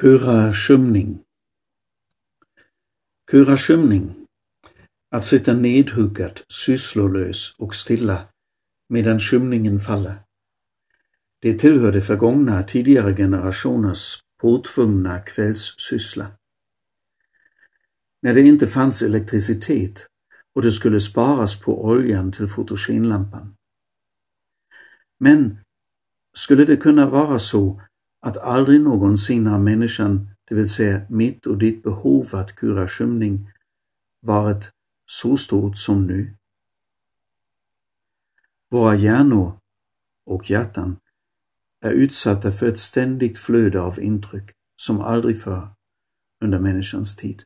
Köra skymning. Skymning. Att sitta nedhuggat, sysslolös och stilla medan skymningen faller. Det tillhör de förgångna, tidigare generationers påtvungna kvällssyssla. När det inte fanns elektricitet och det skulle sparas på oljan till fotogenlampan. Men skulle det kunna vara så att aldrig någonsin har människan, det vill säga mitt och ditt behov att kura skymning, varit så stort som nu. Våra hjärnor och hjärtan är utsatta för ett ständigt flöde av intryck som aldrig förr under människans tid.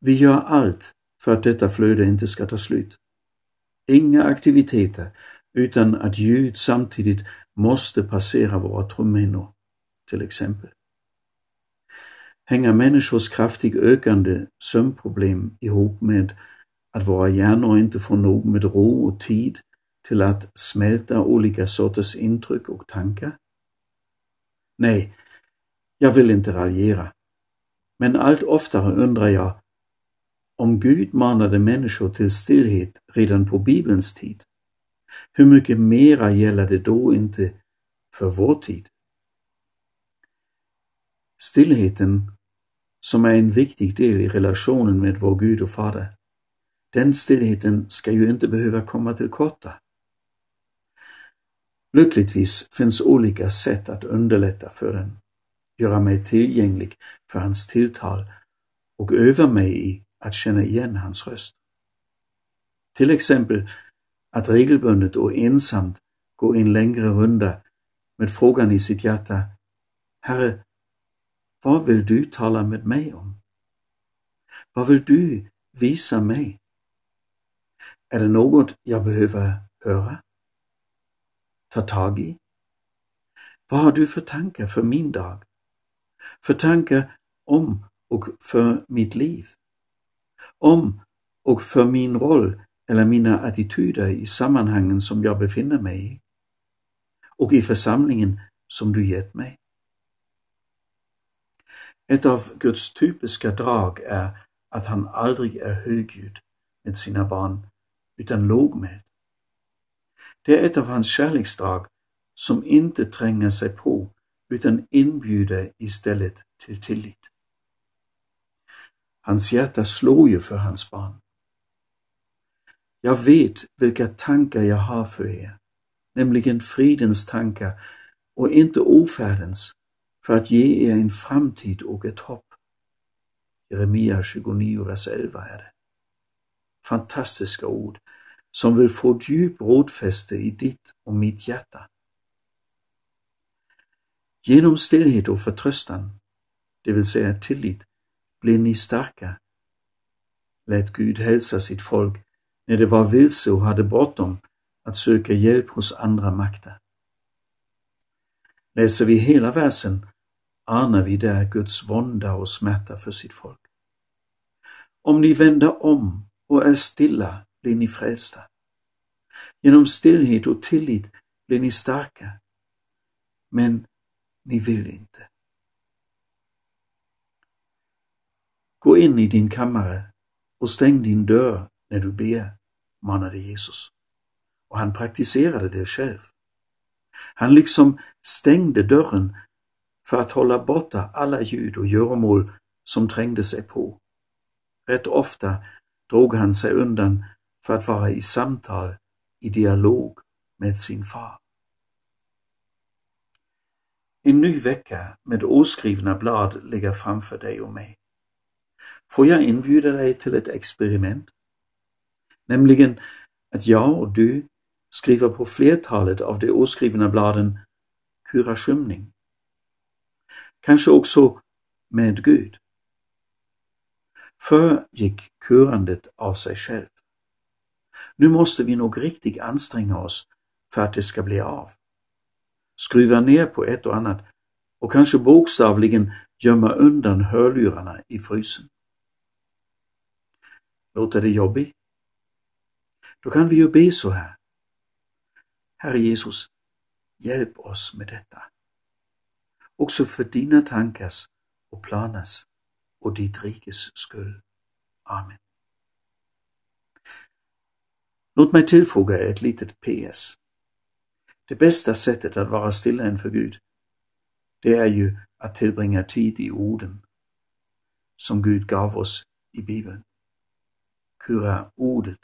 Vi gör allt för att detta flöde inte ska ta slut. Inga aktiviteter utan att ljud samtidigt måste passera våra trumhinnor, till exempel. Hänger människors kraftigt ökande sömnproblem ihop med att våra hjärnor inte får nog med ro och tid till att smälta olika sorters intryck och tankar? Nej, jag vill inte raljera. Men allt oftare undrar jag om Gud manade människor till stillhet redan på Bibelns tid. Hur mycket mera gäller det då inte för vår tid? Stillheten, som är en viktig del i relationen med vår Gud och Fader, den stillheten ska ju inte behöva komma till korta. Lyckligtvis finns olika sätt att underlätta för den, göra mig tillgänglig för hans tilltal och öva mig i att känna igen hans röst. Till exempel att regelbundet och ensamt gå en längre runda med frågan i sitt hjärta, Herre, vad vill du tala med mig om? Vad vill du visa mig? Är det något jag behöver höra? Ta tag i? Vad har du för tankar för min dag? För tankar om och för mitt liv? Om och för min roll eller mina attityder i sammanhangen som jag befinner mig i och i församlingen som du gett mig. Ett av Guds typiska drag är att han aldrig är högljudd med sina barn, utan lågmäld. Det är ett av hans kärleksdrag som inte tränger sig på, utan inbjuder istället till tillit. Hans hjärta slår ju för hans barn. Jag vet vilka tankar jag har för er, nämligen fridens tankar och inte ofärdens, för att ge er en framtid och ett hopp. Jeremia 29, vers 11 är det. Fantastiska ord som vill få djup rotfäste i ditt och mitt hjärta. Genom stillhet och förtröstan, det vill säga tillit, blir ni starka. Lät Gud hälsa sitt folk när de var vilse och hade bråttom att söka hjälp hos andra makter. Läser vi hela versen anar vi där Guds vånda och smärta för sitt folk. Om ni vänder om och är stilla blir ni frälsta. Genom stillhet och tillit blir ni starka. Men ni vill inte. Gå in i din kammare och stäng din dörr när du ber manade Jesus. Och han praktiserade det själv. Han liksom stängde dörren för att hålla borta alla ljud och göromål som trängde sig på. Rätt ofta drog han sig undan för att vara i samtal, i dialog med sin far. En ny vecka med oskrivna blad ligger framför dig och mig. Får jag inbjuda dig till ett experiment? Nämligen att jag och du skriver på flertalet av de oskrivna bladen Kura skymning. Kanske också med Gud. Förr gick kurandet av sig själv. Nu måste vi nog riktigt anstränga oss för att det ska bli av. Skruva ner på ett och annat och kanske bokstavligen gömma undan hörlurarna i frysen. Låter det jobbigt? Då kan vi ju be så här. Herre Jesus, hjälp oss med detta. också för dina tankars och planers och ditt rikes skull. Amen. Låt mig tillfoga ett litet PS. Det bästa sättet att vara stilla inför Gud, det är ju att tillbringa tid i orden som Gud gav oss i Bibeln. Kura ordet,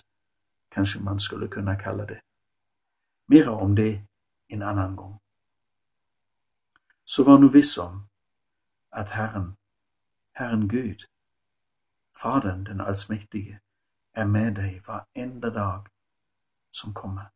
kanske man skulle kunna kalla det. Mera om det en annan gång. Så var nu viss om att Herren, Herren Gud, Fadern den allsmäktige, är med dig varenda dag som kommer.